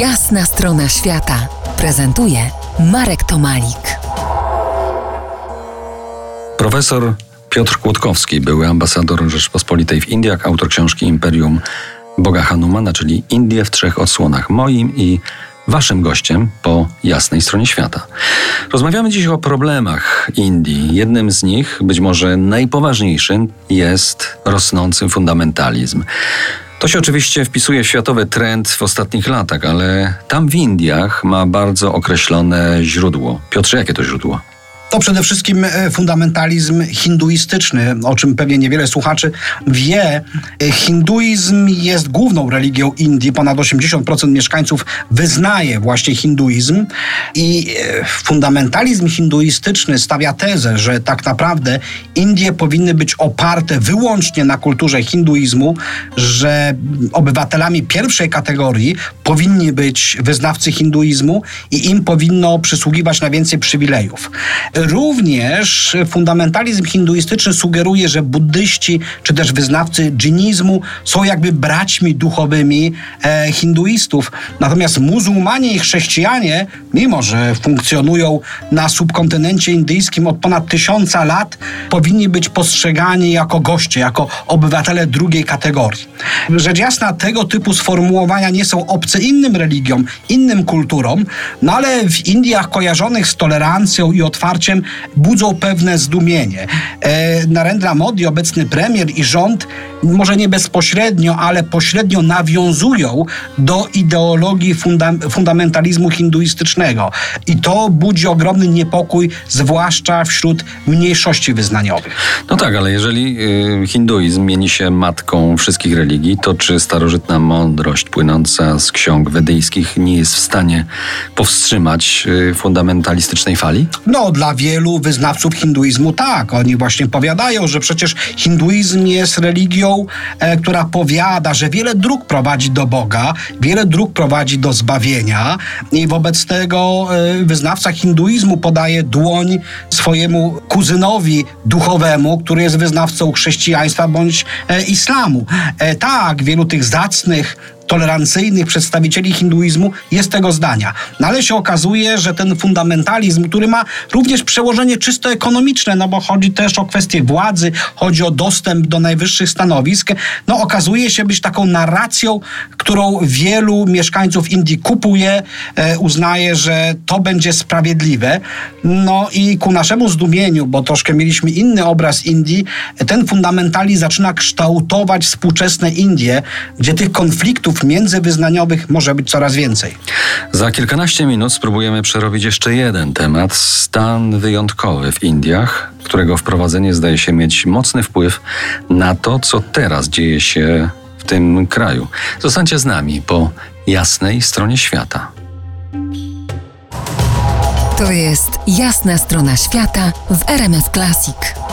Jasna strona świata prezentuje Marek Tomalik. Profesor Piotr Kłodkowski, były ambasador Rzeczpospolitej w Indiach, autor książki Imperium Boga Hanumana, czyli Indie w trzech odsłonach. Moim i Waszym gościem po jasnej stronie świata. Rozmawiamy dziś o problemach Indii. Jednym z nich, być może najpoważniejszym, jest rosnący fundamentalizm. To się oczywiście wpisuje w światowy trend w ostatnich latach, ale tam w Indiach ma bardzo określone źródło. Piotrze, jakie to źródło? To przede wszystkim e, fundamentalizm hinduistyczny, o czym pewnie niewiele słuchaczy wie. E, hinduizm jest główną religią Indii. Ponad 80% mieszkańców wyznaje właśnie hinduizm i e, fundamentalizm hinduistyczny stawia tezę, że tak naprawdę Indie powinny być oparte wyłącznie na kulturze hinduizmu, że obywatelami pierwszej kategorii powinni być wyznawcy hinduizmu i im powinno przysługiwać na więcej przywilejów. Również fundamentalizm hinduistyczny sugeruje, że buddyści czy też wyznawcy dżinizmu są jakby braćmi duchowymi e, hinduistów. Natomiast muzułmanie i chrześcijanie, mimo że funkcjonują na subkontynencie indyjskim od ponad tysiąca lat, powinni być postrzegani jako goście, jako obywatele drugiej kategorii. Rzecz jasna, tego typu sformułowania nie są obce innym religiom, innym kulturom, no ale w Indiach kojarzonych z tolerancją i otwarciem budzą pewne zdumienie. E, Narendra Modi, obecny premier i rząd, może nie bezpośrednio, ale pośrednio nawiązują do ideologii funda fundamentalizmu hinduistycznego. I to budzi ogromny niepokój, zwłaszcza wśród mniejszości wyznaniowych. No tak, ale jeżeli y, hinduizm mieni się matką wszystkich religii, to czy starożytna mądrość płynąca z ksiąg wedyjskich nie jest w stanie powstrzymać y, fundamentalistycznej fali? No, dla wielu wyznawców hinduizmu tak. Oni właśnie powiadają, że przecież hinduizm jest religią, e, która powiada, że wiele dróg prowadzi do Boga, wiele dróg prowadzi do zbawienia i wobec tego e, wyznawca hinduizmu podaje dłoń swojemu kuzynowi duchowemu, który jest wyznawcą chrześcijaństwa bądź e, islamu. E, tak, wielu tych zacnych tolerancyjnych przedstawicieli hinduizmu jest tego zdania. No ale się okazuje, że ten fundamentalizm, który ma również przełożenie czysto ekonomiczne, no bo chodzi też o kwestię władzy, chodzi o dostęp do najwyższych stanowisk, no okazuje się być taką narracją, którą wielu mieszkańców Indii kupuje, e, uznaje, że to będzie sprawiedliwe. No i ku naszemu zdumieniu, bo troszkę mieliśmy inny obraz Indii, ten fundamentalizm zaczyna kształtować współczesne Indie, gdzie tych konfliktów konfliktów międzywyznaniowych może być coraz więcej. Za kilkanaście minut spróbujemy przerobić jeszcze jeden temat. Stan wyjątkowy w Indiach, którego wprowadzenie zdaje się mieć mocny wpływ na to, co teraz dzieje się w tym kraju. Zostańcie z nami po jasnej stronie świata. To jest jasna strona świata w RMS Classic.